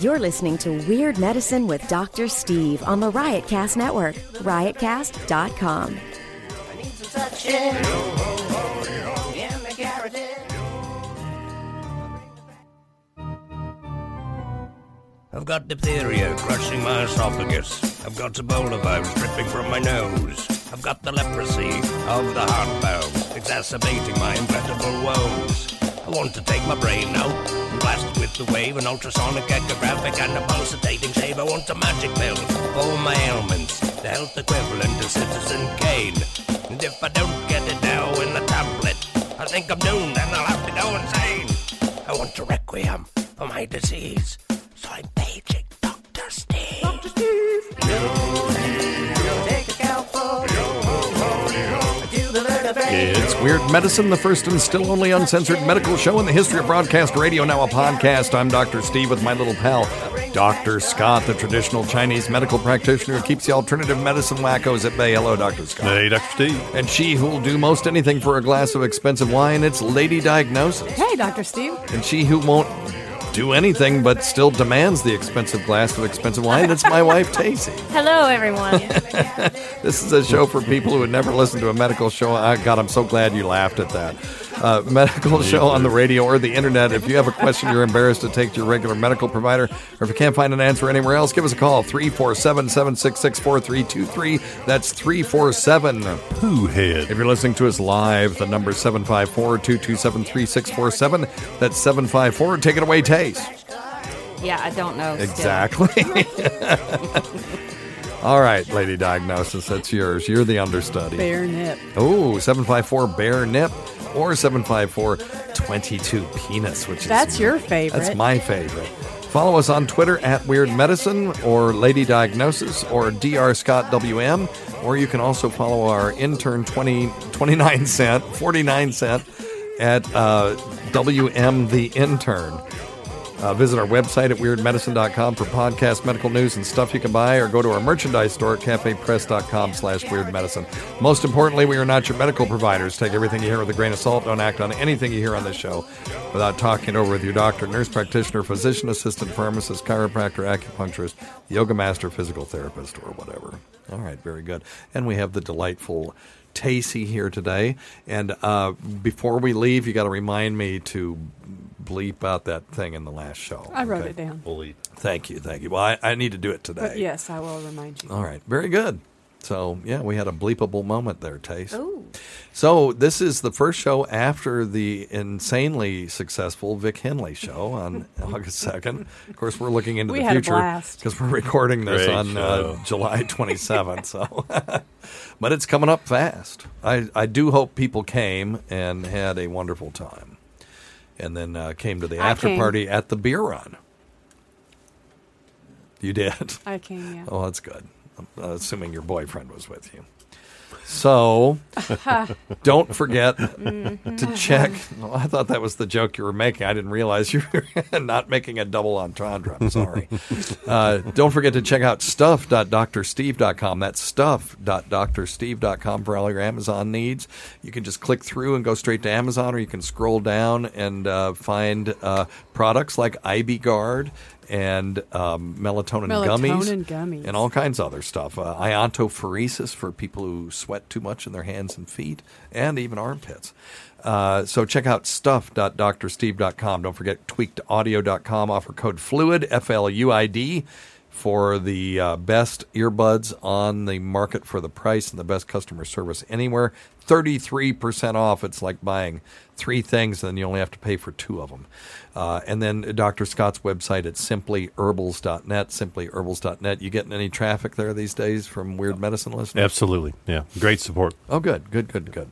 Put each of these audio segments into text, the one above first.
You're listening to Weird Medicine with Dr. Steve on the Riotcast Network, riotcast.com. I've got diphtheria crushing my esophagus. I've got Ebola virus dripping from my nose. I've got the leprosy of the heart valve, exacerbating my incredible woes. I want to take my brain out blast with the wave, an ultrasonic echographic and a pulsating shave. I want a magic pill for all my ailments, the health equivalent of Citizen Kane. And if I don't get it now in the tablet, I think I'm doomed and I'll have to go insane. I want a requiem for my disease. So I'm paging Dr. Steve. Dr. Steve. It's Weird Medicine, the first and still only uncensored medical show in the history of broadcast radio, now a podcast. I'm Dr. Steve with my little pal, Dr. Scott, the traditional Chinese medical practitioner who keeps the alternative medicine wackos at bay. Hello, Dr. Scott. Hey, Dr. Steve. And she who'll do most anything for a glass of expensive wine, it's Lady Diagnosis. Hey, Dr. Steve. And she who won't do anything but still demands the expensive glass of expensive wine, it's my wife, Tacy. Hello, everyone. This is a show for people who would never listen to a medical show. I, God, I'm so glad you laughed at that. Uh, medical show on the radio or the internet. If you have a question you're embarrassed to take to your regular medical provider, or if you can't find an answer anywhere else, give us a call 347 766 4323. That's 347 Pooh head. if you're listening to us live, the number is 754 227 3647. That's 754. Take it away, Taste. yeah, I don't know. still. Exactly. All right, Lady Diagnosis, that's yours. You're the understudy. Bare nip. Oh, 754 Bear Nip or 754 22 Penis, which is That's your favorite. That's my favorite. Follow us on Twitter at Weird Medicine or Lady Diagnosis or Dr. Scott WM, or you can also follow our intern 20, 29 cent, 49 cent at uh, WM the Intern. Uh, visit our website at weirdmedicine.com for podcast medical news and stuff you can buy, or go to our merchandise store at cafepress.com slash weirdmedicine. Most importantly, we are not your medical providers. Take everything you hear with a grain of salt. Don't act on anything you hear on this show without talking it over with your doctor, nurse practitioner, physician assistant, pharmacist, chiropractor, acupuncturist, yoga master, physical therapist, or whatever. All right, very good. And we have the delightful Tacy here today. And uh, before we leave, you got to remind me to bleep out that thing in the last show. I wrote okay? it down. Bully. Thank you, thank you. Well, I, I need to do it today. But yes, I will remind you. All right, very good. So yeah, we had a bleepable moment there, Taste. Ooh. So this is the first show after the insanely successful Vic Henley show on August second. Of course, we're looking into We the future because we're recording this Great on uh. July twenty seventh. So, but it's coming up fast. I I do hope people came and had a wonderful time, and then uh, came to the I after came. party at the beer run. You did. I came, yeah. Oh, that's good. I'm uh, assuming your boyfriend was with you. So, don't forget to check. Well, I thought that was the joke you were making. I didn't realize you were not making a double entendre. I'm sorry. uh, don't forget to check out stuff.drsteve.com. That's stuff.drsteve.com for all your Amazon needs. You can just click through and go straight to Amazon, or you can scroll down and uh, find uh, products like IB Guard and um, melatonin, gummies, gummies. and all kinds of other stuff. Uh, iontophoresis for people who sweat too much in their hands and feet, and even armpits. Uh, so check out stuff.drsteve.com. Don't forget tweakedaudio.com. Offer code FLUID, F L U I D, for the uh, best earbuds on the market for the price and the best customer service anywhere. 33% off. It's like buying three things, and then you only have to pay for two of them. Uh, and then Dr. Scott's website at simplyherbals.net, simplyherbals.net. You getting any traffic there these days from Weird Medicine listeners? Absolutely. Yeah. Great support. Oh, good, good, good, good.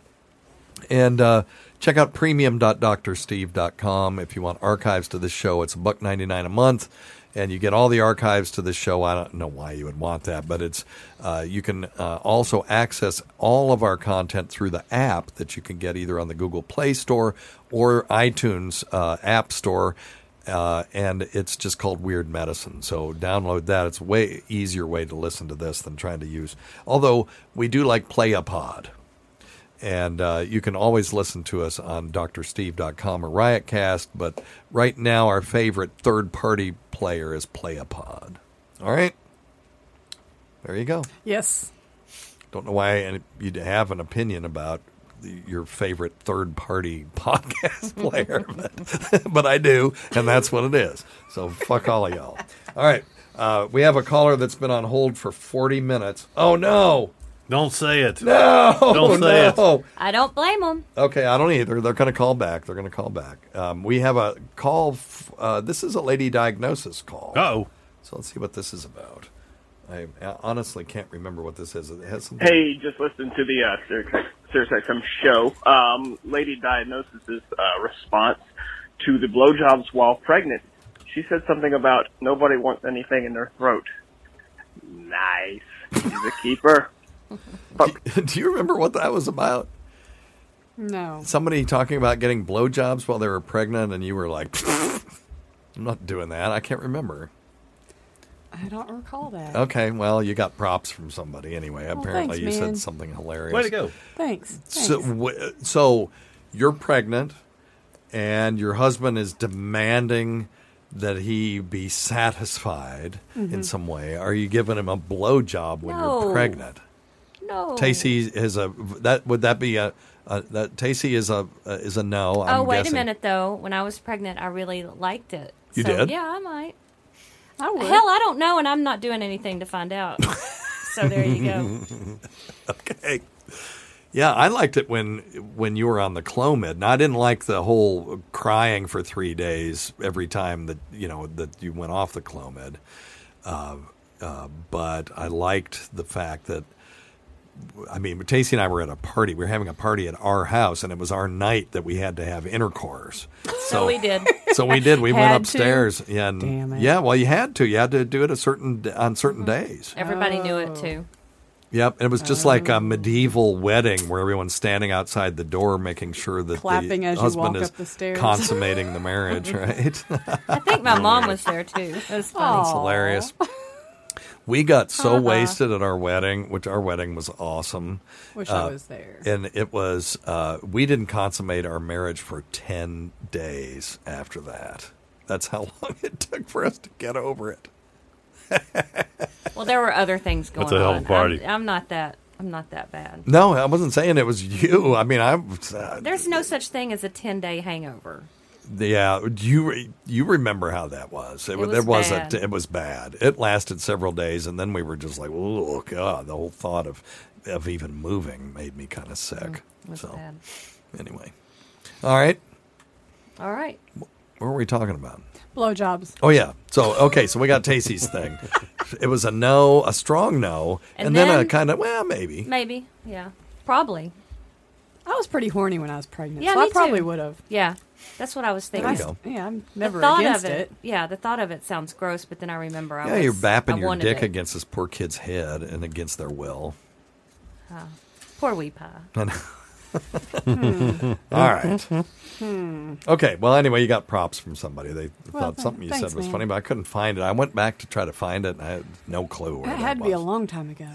And uh, check out premium.drsteve.com if you want archives to this show. It's a buck ninety nine a month, and you get all the archives to the show. I don't know why you would want that, but it's uh, you can uh, also access all of our content through the app that you can get either on the Google Play Store or iTunes uh, App Store. Uh, and it's just called Weird Medicine. So download that. It's a way easier way to listen to this than trying to use. Although we do like PlayAPod. And uh, you can always listen to us on drsteve.com or Riotcast. But right now, our favorite third party player is Playapod. All right. There you go. Yes. Don't know why you'd have an opinion about the, your favorite third party podcast player, but, but I do, and that's what it is. So fuck all of y'all. All right. Uh, we have a caller that's been on hold for 40 minutes. Oh, no. Don't say it. No. Don't say no. I don't blame them. Okay, I don't either. They're going to call back. They're going to call back. Um, we have a call. F- uh, this is a lady diagnosis call. Oh, So let's see what this is about. I honestly can't remember what this is. It has something. Hey, just listen to the uh, Sirius Sirius XM show. Um, Lady Diagnosis's uh, response to the blowjobs while pregnant. She said something about nobody wants anything in their throat. Nice. She's a keeper. Do you remember what that was about? No. Somebody talking about getting blowjobs while they were pregnant, and you were like, "I'm not doing that." I can't remember. I don't recall that. Okay, well, you got props from somebody anyway. Apparently, thanks, you man. said something hilarious. way to go. Thanks. Thanks. So, w- so you're pregnant, and your husband is demanding that he be satisfied Mm-hmm. in some way. Are you giving him a blowjob when you're pregnant? No. Tacey is a that would that be a, a that Tacey is a uh, is a no. Oh, I'm wait guessing. a minute, though. When I was pregnant, I really liked it. You So, did? Yeah, I might. I would. Hell, I don't know, and I'm not doing anything to find out. so there you go. Okay. Yeah, I liked it when when you were on the Clomid. And I didn't like the whole crying for three days every time that you know that you went off the Clomid. Uh, uh, but I liked the fact that I mean, Tacey and I were at a party. We were having a party at our house, and it was our night that we had to have intercourse. So we did. So we did. We went Had to? upstairs. Yeah, and- Damn it. yeah. Well, you had to. You had to do it a certain on certain uh-huh. days. Everybody knew it too. Yep, and it was just like a oh. medieval wedding where everyone's standing outside the door, making sure that Clapping the husband is the stairs. consummating the marriage. Right? I think my mom was there too. It was funny. It's hilarious. We got so Uh-huh. wasted at our wedding, which our wedding was awesome. Wish Uh, I was there. And it was, uh, we didn't consummate our marriage for 10 days after that. That's how long it took for us to get over it. Well, there were other things going That's a hell of a on. party. I'm, I'm not that. I'm not that bad. No, I wasn't saying it was you. I mean, I was, uh, There's no such thing as a 10 day hangover. Yeah, do you re- you remember how that was? It, was there was bad. it was bad. It lasted several days, and then we were just like, oh god, the whole thought of of even moving made me kind of mm, sick. It was so bad. anyway, all right, All right. what were we talking about? Blowjobs. Oh yeah, so okay, so we got Tacey's thing. It was a no, a strong no, and, And then, a kind of well, maybe. Maybe. Yeah. Probably. I was pretty horny when I was pregnant. Yeah, so me I probably would have. Yeah. That's what I was There thinking. you go. Yeah, I'm The never thought against of it, it. Yeah, the thought of it sounds gross, but then I remember I Yeah, was, you're bapping I your dick it. against this poor kid's head and against their will. Ah, poor wee pie. All right. Hmm. Okay. Well, anyway, you got props from somebody. They Well, thought th- something you thanks, said was man. funny, but I couldn't find it. I went back to try to find it, and I had no clue where That that had to be a long time ago.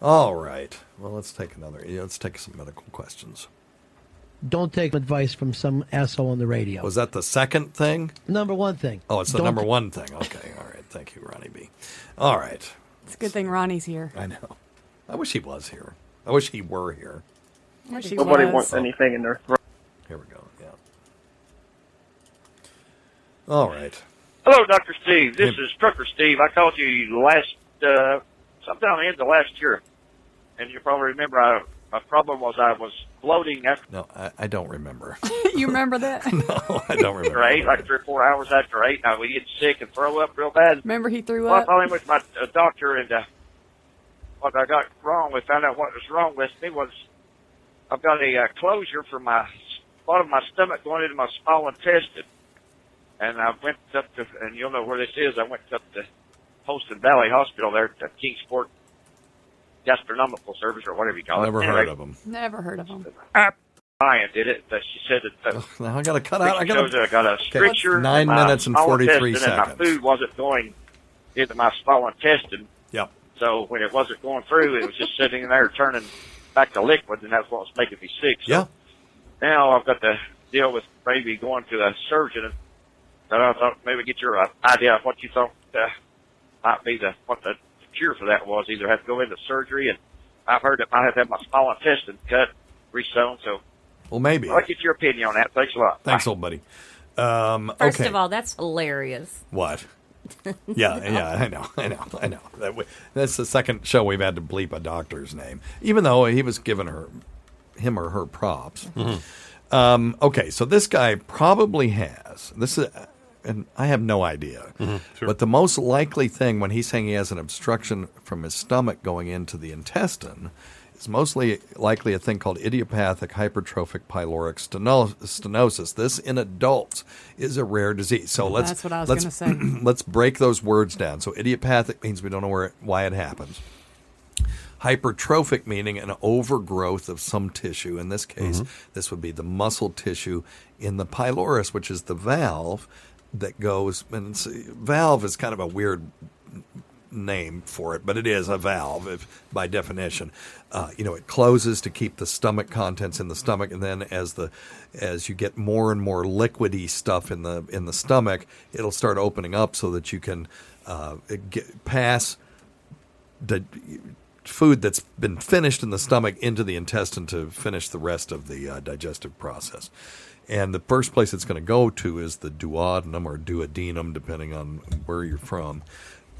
All right. Well, let's take another. yeah, Let's take some medical questions. Don't take advice from some asshole on the radio. Was that the second thing? number one thing. Oh, it's the Don't- number one thing. Okay. All right. Thank you, Ronnie B. All right. It's a good thing Ronnie's here. I know. I wish he was here. I wish he were here. Wish he Nobody was. wants anything in their throat. Here we go. Yeah. All right. Hello, Dr. Steve. This Hey. is Trucker Steve. I called you last, uh, sometime in the last year. And you probably remember I, my problem was I was bloating after No, I, I don't remember. you remember that? no, I don't remember. eight, like three or four hours after eight. And I would get sick and throw up real bad. remember he threw Well, I up? finally went to my uh, doctor and, uh, what I got wrong, we found out what was wrong with me was I've got a uh, closure for my bottom of my stomach going into my small intestine. And I went up to, and you'll know where this is, I went up to Holston Valley Hospital there at Kingsport Gastronomical Service or whatever you call Never it. Never heard of them. Never heard of him. Ryan did it, but she said that uh, Now I got to cut out. I got shows that I got a stricture. Nine in minutes and 43 seconds. And my food wasn't going into my small intestine. Yep. So when it wasn't going through, it was just sitting there turning back to liquid, and that's what was making me sick. So Yeah. now I've got to deal with maybe going to a surgeon. And I thought maybe get your uh, idea of what you thought uh, might be the what the cure for that was. Either have to go into surgery, and I've heard that I have to have my small intestine cut, resewn. So Well, maybe. I'd like to get your opinion on that. Thanks a lot. Thanks, old buddy. Um, First okay. of all, that's hilarious. What? Yeah, yeah, I know, I know, I know. That w- that's the second show we've had to bleep a doctor's name, even though he was giving her, him or her props. Um, okay, so this guy probably has this is, and I have no idea, mm-hmm. but the most likely thing when he's saying he has an obstruction from his stomach going into the intestine is mostly likely a thing called idiopathic hypertrophic pyloric steno- stenosis. This in adults is a rare disease. So let's That's what I was let's- say. let's break those words down. So idiopathic means we don't know where it, why it happens. Hypertrophic meaning an overgrowth of some tissue. In this case, mm-hmm. this would be the muscle tissue in the pylorus, which is the valve that goes. And valve is kind of a weird name for it, but it is a valve if, by definition. Uh, you know, it closes to keep the stomach contents in the stomach, and then as the as you get more and more liquidy stuff in the in the stomach, it'll start opening up so that you can uh, get pass the food that's been finished in the stomach into the intestine to finish the rest of the uh, digestive process. And the first place it's going to go to is the duodenum or duodenum, depending on where you're from.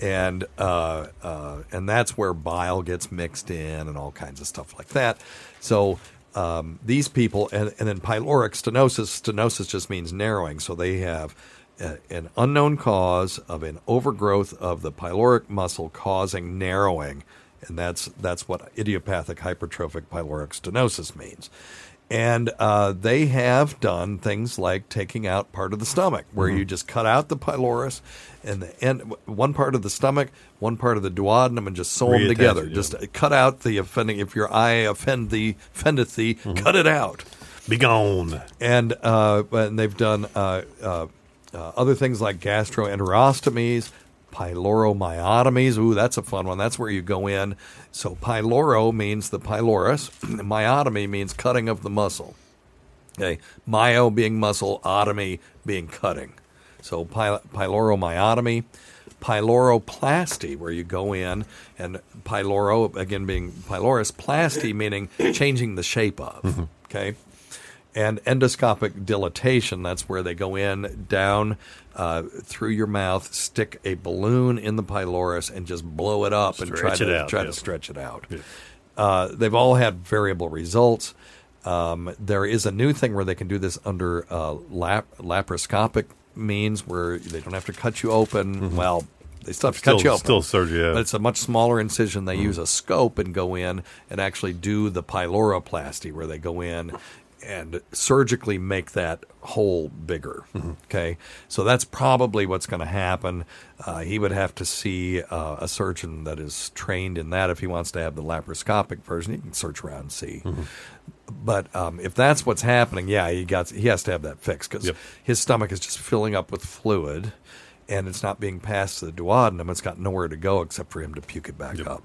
And uh, uh, and that's where bile gets mixed in and all kinds of stuff like that. So um, these people, and, and then pyloric stenosis, stenosis just means narrowing. So they have a- an unknown cause of an overgrowth of the pyloric muscle causing narrowing, and that's that's what idiopathic hypertrophic pyloric stenosis means. And uh, they have done things like taking out part of the stomach, where you just cut out the pylorus and the end, one part of the stomach, one part of the duodenum, and just sew them together. it, yeah. Just cut out the offending. If your eye offend thee, offendeth thee, cut it out Be gone. and uh, and they've done uh, uh, uh, other things like gastroenterostomies, pyloromyotomies. Ooh, that's a fun one. That's where you go in. So pyloro means the pylorus. Myotomy means cutting of the muscle. Okay, myo being muscle, otomy being cutting. So py- pyloromyotomy, pyloroplasty, where you go in, and pyloro again being pylorus, plasty meaning changing the shape of. Mm-hmm. Okay, and endoscopic dilatation. That's where they go in down uh, through your mouth, stick a balloon in the pylorus, and just blow it up and try to out, try yeah. to stretch it out. Uh, they've all had variable results. Um, there is a new thing where they can do this under uh, lap- laparoscopic means, where they don't have to cut you open. Well, they still have to cut Mm-hmm. You open. still surgery, yeah. Mm-hmm. But it's a much smaller incision. They use a scope and go in and actually do the pyloroplasty, where they go in and surgically make that hole bigger. Mm-hmm. Okay, so that's probably what's going to happen. Uh, he would have to see uh, a surgeon that is trained in that if he wants to have the laparoscopic version. He can search around and see. Mm-hmm. But um, if that's what's happening, yeah, he got he has to have that fixed because Yep. his stomach is just filling up with fluid, and it's not being passed to the duodenum. It's got nowhere to go except for him to puke it back up,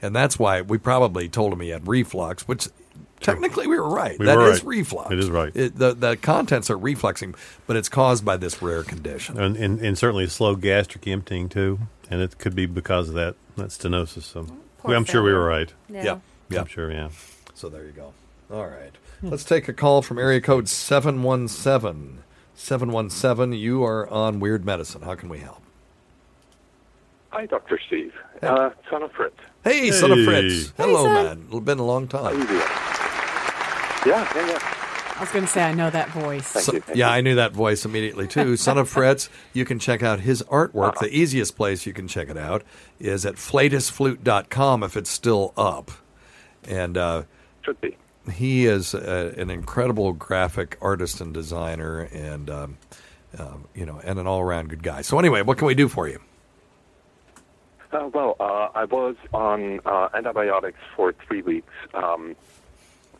and that's why we probably told him he had reflux, which. Technically, we were right. We That were is right. reflux. It is right. It, the the contents are refluxing, but it's caused by this rare condition. And, and, and certainly slow gastric emptying too, and it could be because of that that stenosis. So Poor I'm sure we were right. Yeah. Yep. Yep. I'm sure. Yeah. So there you go. All right. Let's take a call from area code 717. 717, you are on Weird Medicine. How can we help? Hi, Dr. Steve. Uh, son of Fritz. Hey, son of Fritz. Hello, son. man. It's been a long How you time. Doing? Yeah, yeah, yeah. I was going to say I know that voice. Thank So- you. Thank yeah, you. I knew that voice immediately too. Son of Fritz, you can check out his artwork. The easiest place you can check it out is at flatusflute.com if it's still up. And uh, Should be. he is uh an incredible graphic artist and designer and um, um, you know and an all-around good guy so anyway what can we do for you Uh, well, uh, I was on uh, antibiotics for three weeks. Um,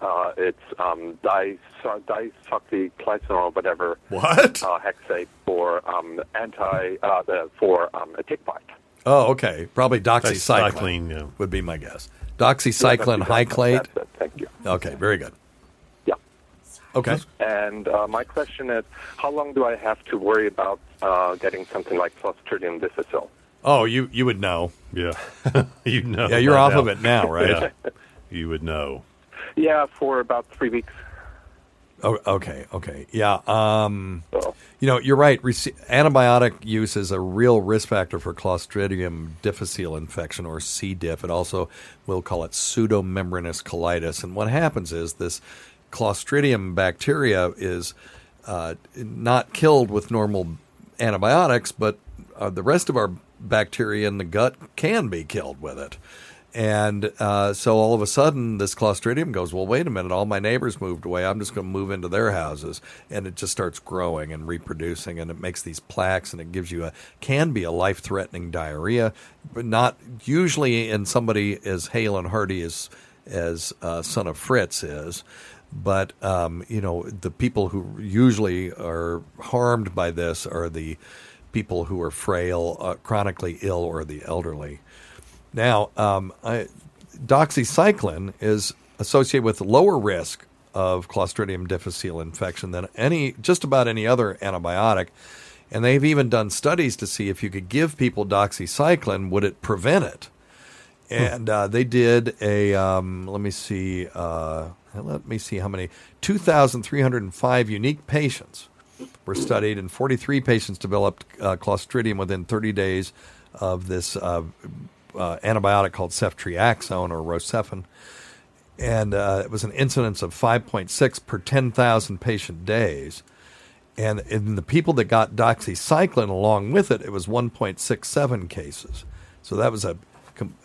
uh, it's um, dis- disoxyclisol or whatever what uh, hexate for um, anti uh, the, for um, a tick bite. oh okay probably doxycycline Doxycycline, yeah. would be my guess doxycycline Yeah, that's- hyclate that's it. Thank you. okay very good Yeah. Okay. And uh, my question is, how long do I have to worry about uh, getting something like Clostridium difficile? Oh, you you would know. Yeah, you know. Yeah, you're by off now. of it now, right? Yeah. you would know. Yeah, for about three weeks. Oh, okay, okay, yeah. Um, So, you know, you're right. Rece- antibiotic use is a real risk factor for Clostridium difficile infection, or C. diff. It also, we'll call it pseudomembranous colitis. And what happens is this Clostridium bacteria is uh, not killed with normal antibiotics, but uh, the rest of our bacteria in the gut can be killed with it. And uh, so all of a sudden, this Clostridium goes, well, wait a minute, all my neighbors moved away. I'm just going to move into their houses. And it just starts growing and reproducing, and it makes these plaques, and it gives you a, can be a life threatening diarrhea, but not usually in somebody as hale and hearty as, as uh, Son of Fritz is. But, um, you know, the people who usually are harmed by this are the people who are frail, uh, chronically ill, or the elderly. Now, um, I, doxycycline is associated with lower risk of Clostridium difficile infection than any just about any other antibiotic, and they've even done studies to see if you could give people doxycycline, would it prevent it? And uh, they did a um, let me see uh, let me see how many 2,305 unique patients were studied, and 43 patients developed uh, Clostridium within 30 days of this uh, antibiotic called ceftriaxone or Rocephin. And uh, it was an incidence of 5.6 per 10,000 patient days. And in the people that got doxycycline along with it, it was 1.67 cases. So that was a,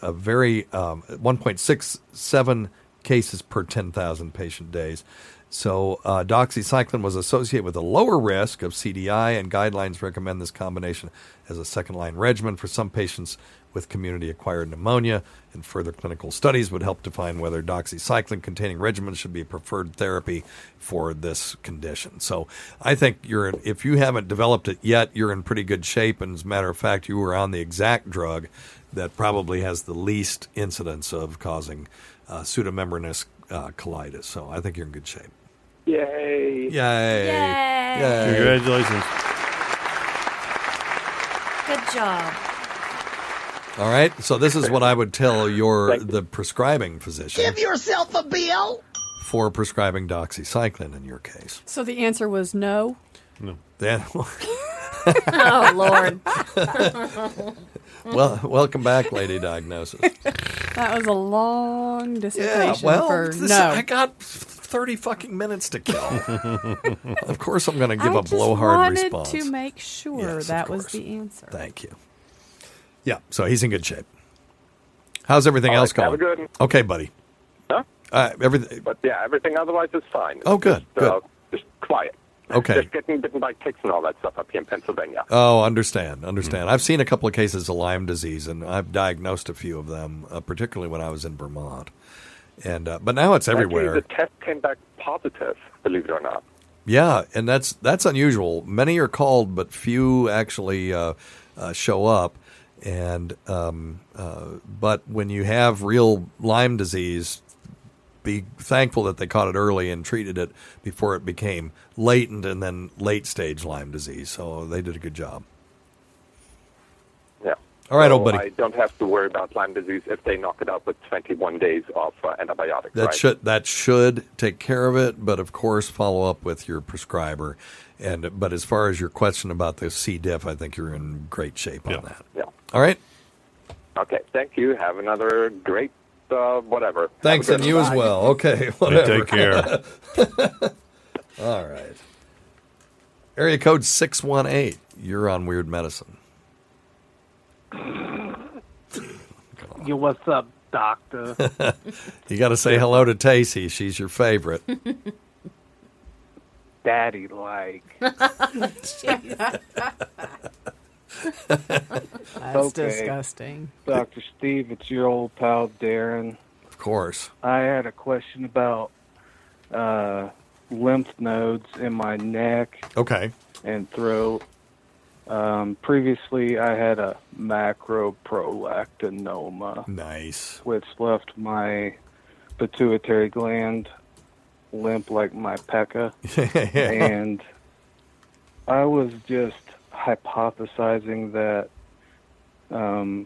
a very um, 1.67 cases per 10,000 patient days. So uh, doxycycline was associated with a lower risk of CDI, and guidelines recommend this combination as a second line regimen for some patients with community acquired pneumonia. And further clinical studies would help define whether doxycycline containing regimens should be a preferred therapy for this condition. So I think you're if you haven't developed it yet, you're in pretty good shape. And as a matter of fact, you were on the exact drug that probably has the least incidence of causing uh, pseudomembranous uh, colitis. So I think you're in good shape. yay! Yay! Yay. Yay. Congratulations. Good job. All right. So this is what I would tell your the prescribing physician Give yourself a bill. for prescribing doxycycline in your case. So the answer was no. No. Then, Oh Lord. well, welcome back, Lady Diagnosis. That was a long Yeah, dissertation well, for this- no. I got thirty fucking minutes to kill. of course, I'm going to give I a just blowhard wanted response. to make sure Yes, that was the answer. Thank you. Yeah, so he's in good shape. How's everything All else right, going? good- Okay, buddy. Huh? Uh, everything. But yeah, everything otherwise is fine. Oh, good, Just, uh, good. just quiet. Okay. Just getting bitten by ticks and all that stuff up here in Pennsylvania. Oh, understand, understand. Mm-hmm. I've seen a couple of cases of Lyme disease, and I've diagnosed a few of them, uh, particularly when I was in Vermont. And uh, but now it's everywhere. Actually, the test came back positive, believe it or not. Yeah, and that's that's unusual. Many are called, but few actually uh, uh, show up. And um, uh, but when you have real Lyme disease, be thankful that they caught it early and treated it before it became latent and then late stage Lyme disease. So they did a good job. Yeah. All right, So old buddy. I don't have to worry about Lyme disease if they knock it out with 21 days of uh, antibiotics. That right? should that should take care of it, but of course follow up with your prescriber. And but as far as your question about the C diff, I think you're in great shape on that. Yeah. All right. Okay. Thank you. Have another great uh, whatever. Thanks, and good you as well. Okay, whatever. Take care. All right. Area code six one eight. You're on Weird Medicine. Yo, what's up, doctor? You got to say hello to Tacy. She's your favorite. Daddy like. That's Okay. disgusting. Dr. Steve, it's your old pal Darren. Of course. I had a question about uh, lymph nodes in my neck Okay. and throat. Um, previously, I had a macroprolactinoma, Nice. which left my pituitary gland limp like my peca, Yeah. and I was just hypothesizing that um,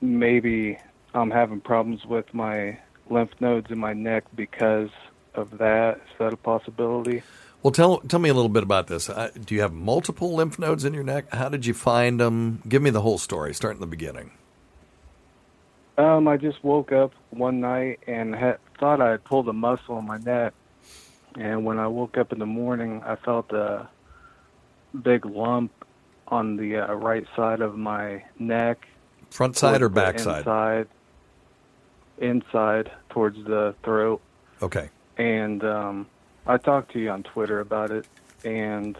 maybe I'm having problems with my lymph nodes in my neck because of that. Is that a possibility? Well, tell tell me a little bit about this. Uh, do you have multiple lymph nodes in your neck? How did you find them? Give me the whole story. Start in the beginning. Um, I just woke up one night and had, thought I had pulled a muscle in my neck, and when I woke up in the morning, I felt a big lump on the uh, right side of my neck. Front side or back side? Inside. Inside, towards the throat. Okay. And um, I talked to you on Twitter about it, and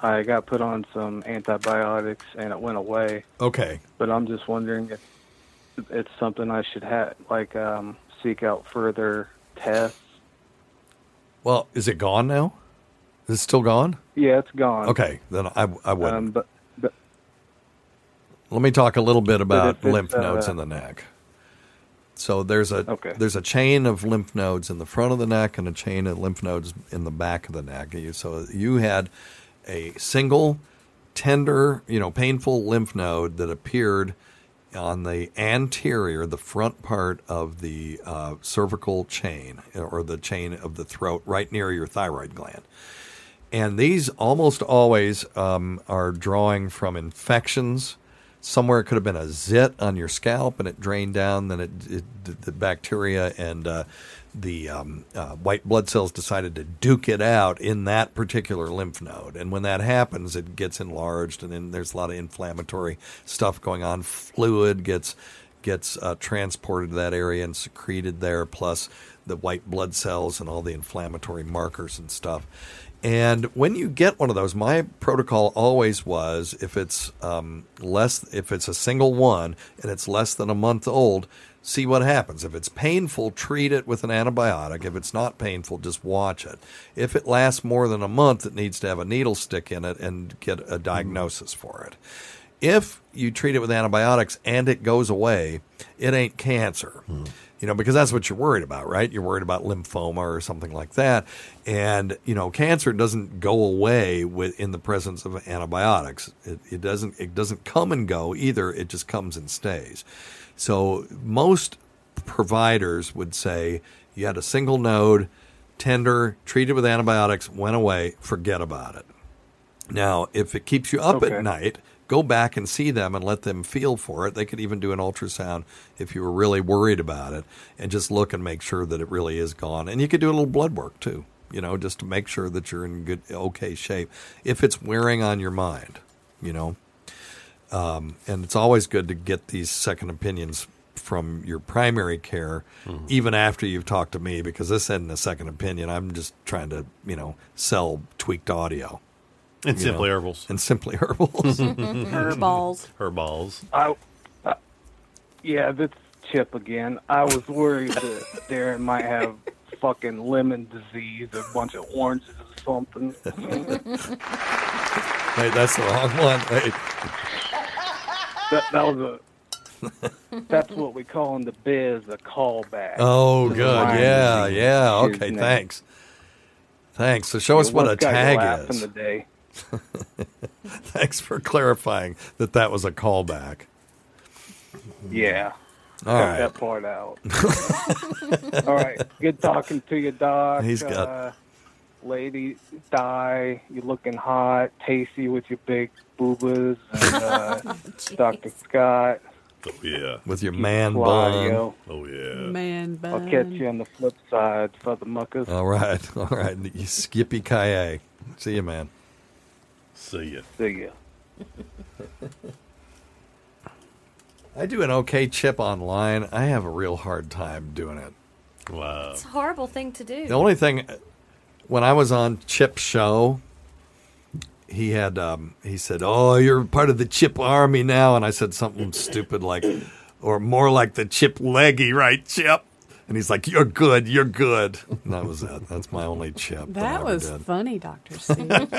I got put on some antibiotics, and it went away. Okay. But I'm just wondering if it's something I should have, like, um, seek out further tests. Well, is it gone now? Is it still gone? Yeah, it's gone. Okay, then I I wouldn't. Um, but, but Let me talk a little bit about lymph nodes uh, in the neck. So there's a Okay. there's a chain of lymph nodes in the front of the neck and a chain of lymph nodes in the back of the neck. So you had a single tender, you know, painful lymph node that appeared on the anterior, the front part of the uh, cervical chain or the chain of the throat, right near your thyroid gland. And these almost always um, are drawing from infections. Somewhere it could have been a zit on your scalp and it drained down. Then it, it the bacteria and uh, the um, uh, white blood cells decided to duke it out in that particular lymph node. And when that happens, it gets enlarged, and then there's a lot of inflammatory stuff going on. Fluid gets gets uh, transported to that area and secreted there, plus the white blood cells and all the inflammatory markers and stuff. And when you get one of those, my protocol always was if it's um, less, if it's a single one and it's less than a month old, see what happens. If it's painful, treat it with an antibiotic. If it's not painful, just watch it. If it lasts more than a month, it needs to have a needle stick in it and get a diagnosis for it. If you treat it with antibiotics and it goes away, it ain't cancer. You know, because that's what you're worried about, right? You're worried about lymphoma or something like that. And, you know, cancer doesn't go away with in the presence of antibiotics. It, it doesn't it doesn't come and go either. It just comes and stays. So most providers would say you had a single node, tender, treated with antibiotics, went away, forget about it. Now, if it keeps you up Okay. at night, go back and see them and let them feel for it. They could even do an ultrasound if you were really worried about it and just look and make sure that it really is gone. And you could do a little blood work too, you know, just to make sure that you're in good, okay shape if it's wearing on your mind, you know. Um, and it's always good to get these second opinions from your primary care, even after you've talked to me, because this isn't a second opinion. I'm just trying to, you know, sell tweaked audio. And Simply know, Herbals. And simply herbals. Herballs. Herballs. I, uh, yeah, that's Chip again. I was worried that Darren might have fucking lemon disease, or a bunch of oranges or something. Wait, that's the wrong one. Wait. that, that was a. That's what we call in the biz a callback. Oh, good. Yeah, yeah. Okay, name. thanks. Thanks. So show us what a what's got you tag laughing is. Today. Thanks for clarifying that that was a callback. Yeah. All Cut right. that part out. All right. Good talking to you, Doc. He's got- Uh, lady, die. You looking hot, tasty with your big boobas. And, uh, Dr. Scott. Oh, yeah. With your man fly, bun. yo. Oh, yeah. Man bun. I'll catch you on the flip side for the muckers. All right. All right. You Skippy Kaye. See you, man. See ya. See ya. I do an okay chip online. I have a real hard time doing it. Wow. It's a horrible thing to do. The only thing, when I was on Chip's show, he had um, he said, "Oh, you're part of the Chip Army now," and I said something stupid like, or more like the Chip Leggy, right, Chip? And he's like, "You're good, you're good." And that was it. That's my only chip. that, That was did. funny, Doctor C.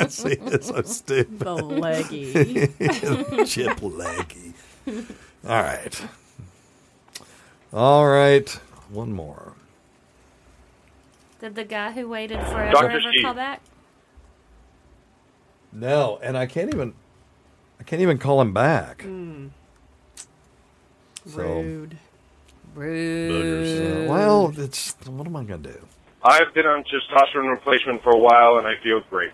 See, it's so stupid. The leggy. Chip Leggy. All right. All right. One more. Did the guy who waited forever Dr. ever Steve. call back? No, and I can't even I can't even call him back. Hmm. So, Rude. Rude. Uh, well, it's what am I going to do? I've been on testosterone replacement for a while and I feel great.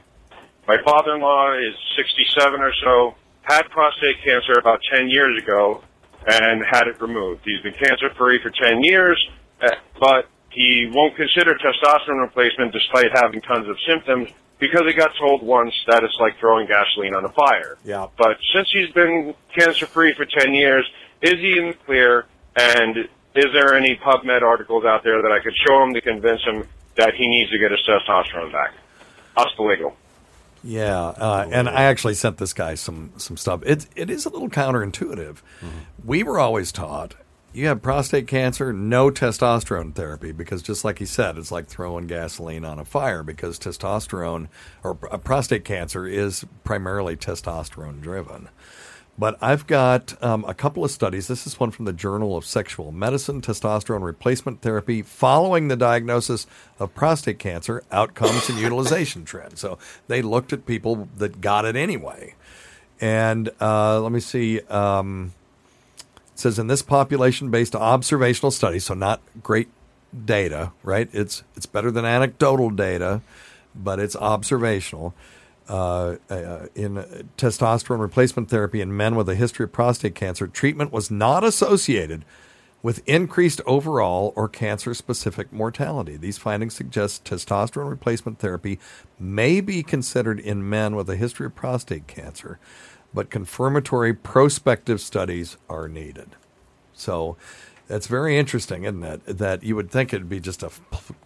My father-in-law is 67 or so, had prostate cancer about 10 years ago and had it removed. He's been cancer-free for 10 years, uh, but he won't consider testosterone replacement despite having tons of symptoms because he got told once that it's like throwing gasoline on a fire. Yeah. But since he's been cancer-free for 10 years, is he in the clear? And is there any PubMed articles out there that I could show him to convince him that he needs to get his testosterone back? Hasta luego. Yeah, uh, and I actually sent this guy some some stuff. It it is a little counterintuitive. We were always taught you have prostate cancer, no testosterone therapy because just like he said, it's like throwing gasoline on a fire because testosterone or uh, prostate cancer is primarily testosterone driven. But I've got um, a couple of studies. This is one from the Journal of Sexual Medicine Testosterone Replacement Therapy following the diagnosis of prostate cancer, outcomes and utilization trends. So they looked at people that got it anyway. And uh, let me see. Um, it says in this population based observational study, so not great data, right? It's, it's better than anecdotal data, but it's observational uh, uh, in testosterone replacement therapy in men with a history of prostate cancer, treatment was not associated with increased overall or cancer specific mortality. These findings suggest testosterone replacement therapy may be considered in men with a history of prostate cancer, but confirmatory prospective studies are needed. So that's very interesting, isn't it? That you would think it'd be just a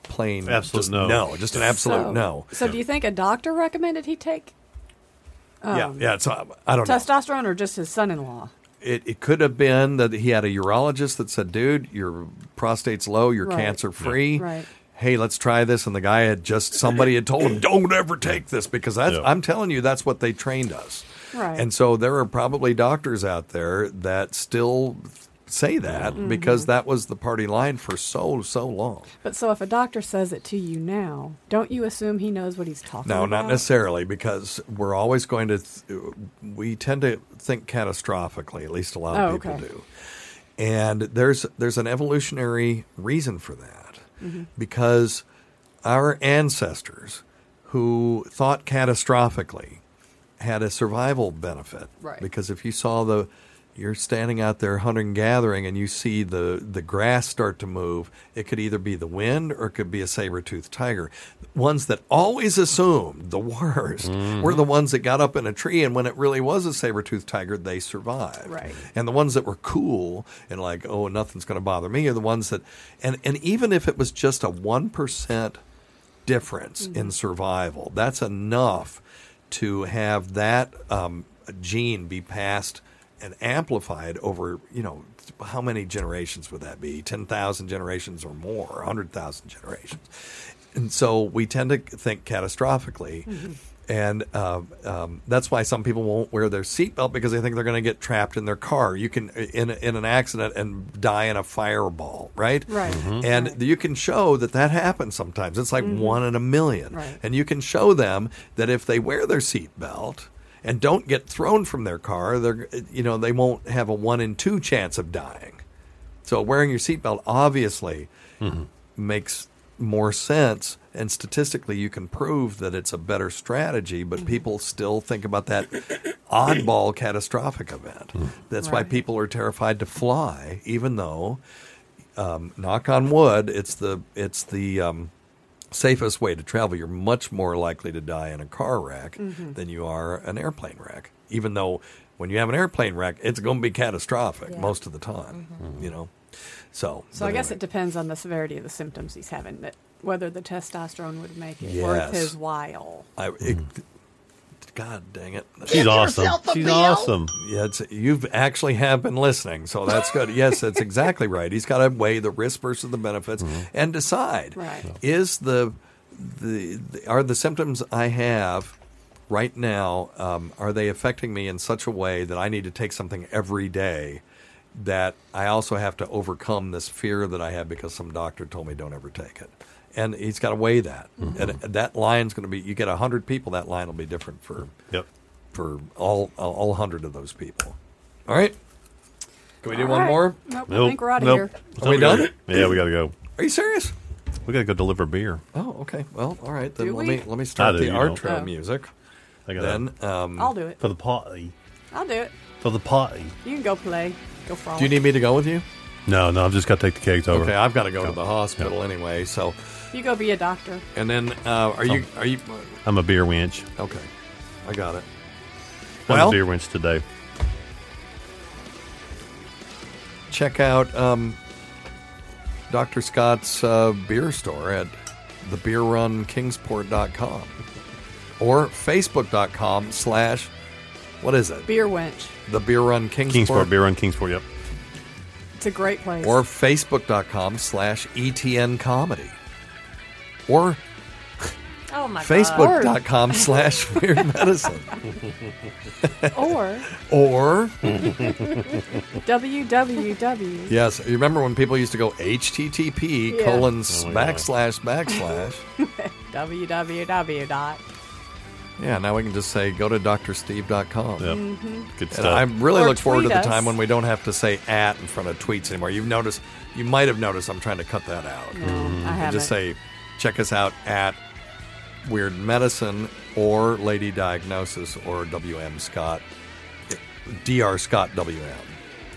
plain Absolute just no. no, just an absolute So- no. So, do you think a doctor recommended he take yeah, um, yeah. So I don't know. testosterone or just his son-in-law? It, it could have been that he had a urologist that said, "Dude, your prostate's low, you're Right. cancer free. Right. Hey, let's try this." And the guy had just somebody had told him, "Don't ever take this," because that's Yeah. I'm telling you, that's what they trained us. Right. And so there are probably doctors out there that still say that Mm-hmm. because that was the party line for so so long. But so if a doctor says it to you now, don't you assume he knows what he's talking No, about? not necessarily, because we're always going to. Th- we tend to think catastrophically. At least a lot of Oh, people okay. do. And there's there's an evolutionary reason for that, Mm-hmm. because our ancestors, who thought catastrophically, had a survival benefit. Right. Because if you saw the you're standing out there hunting and gathering and you see the, the grass start to move, it could either be the wind or it could be a saber toothed tiger. Ones that always assumed the worst were the ones that got up in a tree, and when it really was a saber toothed tiger, they survived. Right. And the ones that were cool and like, oh, nothing's going to bother me are the ones that, and, and even if it was just a 1% difference in survival, that's enough to have that um, gene be passed and amplified over, you know, how many generations would that be? 10,000 generations or more, 100,000 generations. And so we tend to think catastrophically. And uh, um, that's why some people won't wear their seatbelt because they think they're going to get trapped in their car. You can in in an accident and die in a fireball, right? Right. And Right. you can show that that happens sometimes. It's like one in a million. Right. And you can show them that if they wear their seatbelt and don't get thrown from their car, they're you know they won't have a one in two chance of dying. So wearing your seatbelt obviously makes more sense, and statistically you can prove that it's a better strategy. But people still think about that oddball catastrophic event. That's why people are terrified to fly, even though, um, knock on wood, it's the it's the um, safest way to travel. You're much more likely to die in a car wreck Mm-hmm. than you are an airplane wreck. Even though when you have an airplane wreck, it's going to be catastrophic Yeah. most of the time. You know, so So but I guess anyway. it depends on the severity of the symptoms he's having, that whether the testosterone would make it Yes. worth his while. I, it, God dang it! She's awesome. She's awesome. Yeah, it's, you've actually have been listening, so that's good. yes, that's exactly right. He's got to weigh the risk versus the benefits and decide: Right. is the, the the are the symptoms I have right now um, are they affecting me in such a way that I need to take something every day? That I also have to overcome this fear that I have because some doctor told me don't ever take it. And he's got to weigh that. Mm-hmm. And that line's going to be. You get hundred people, that line will be different for Yep. for all all hundred of those people. All right. Can we do All one right. more? Nope, I think we're out of Nope. here. Are we done? Yeah, we got to go. Are you serious? We got to go deliver beer. Oh, okay. Well, all right. Then Do let we? me let me start I do, the you know. outro Oh. music. I got Then, um, I'll do it. for the party. I'll do it. For the party. You can go play. Go frolic. do you need me to go with you? No, no, I've just got to take the kegs over. Okay, I've got to go to the hospital anyway. So, You go be a doctor. and then uh, are you are you I'm a beer winch. okay? I got it. I'm Well- a beer winch today. check out um, Dr. Scott's uh, beer store at thebeerrunkingsport.com or facebook.com slash what is it? Beer wench. The Beer Run Kingsport, Kingsport, beer run Kingsport. Yep. It's a great place. or facebook.com slash ETN comedy or Oh my god. facebook.com slash weird medicine or or www. yes you remember when people used to go http Yeah. colon Oh, yeah. backslash backslash www. dot. Yeah, now we can just say go to drsteve.com. Yep. Mm-hmm. Good And stuff. I really Or look forward to tweet the us. time when we don't have to say at in front of tweets anymore. You've noticed, you might have noticed I'm trying to cut that out. No, I And haven't. just say, check us out at Weird Medicine or Lady Diagnosis or WM Scott, Dr. Scott WM.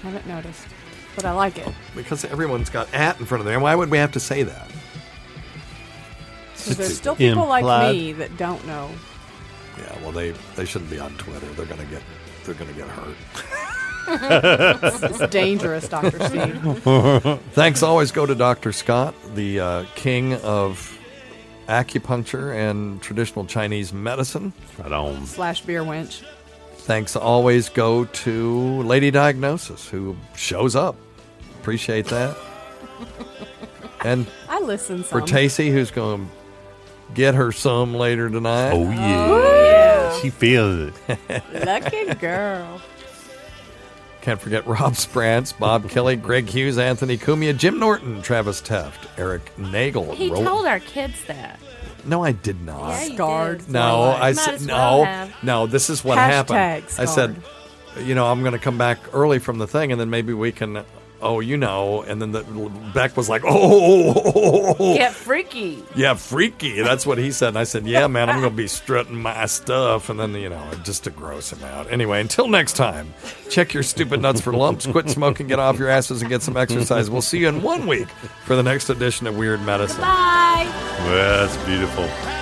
haven't noticed, but I like it. Because everyone's got at in front of them. Why would we have to say that? Because there's still people like me that don't know. Yeah, well, they, they shouldn't be on Twitter. They're gonna get they're gonna get hurt. It's dangerous, Doctor Steve. Thanks always go to Dr. Scott, the uh, king of acupuncture and traditional Chinese medicine. right on. Slash beer wench. Thanks always go to Lady Diagnosis, who shows up. Appreciate that. and I listen. for Tacy, who's going to get her some later tonight. Oh, yeah. yeah. She feels it. Lucky girl. Can't forget Rob Sprance, Bob Kelly, Greg Hughes, Anthony Cumia, Jim Norton, Travis Teft, Eric Nagel. He Ro- told our kids that. No, I did not. Yeah, you Scarred. did. No, I Might said well no, have. no. This is what Hashtag happened. I said, scarred. you know, I'm going to come back early from the thing, and then maybe we can. Oh, you know, and then the, Beck was like, oh, oh, oh, oh Get freaky. yeah, freaky. That's what he said. And I said, yeah, man, I'm going to be strutting my stuff, and then you know, just to gross him out. Anyway, until next time, check your stupid nuts for lumps, quit smoking, get off your asses, and get some exercise. We'll see you in one week for the next edition of Weird Medicine. Bye. Well, that's beautiful.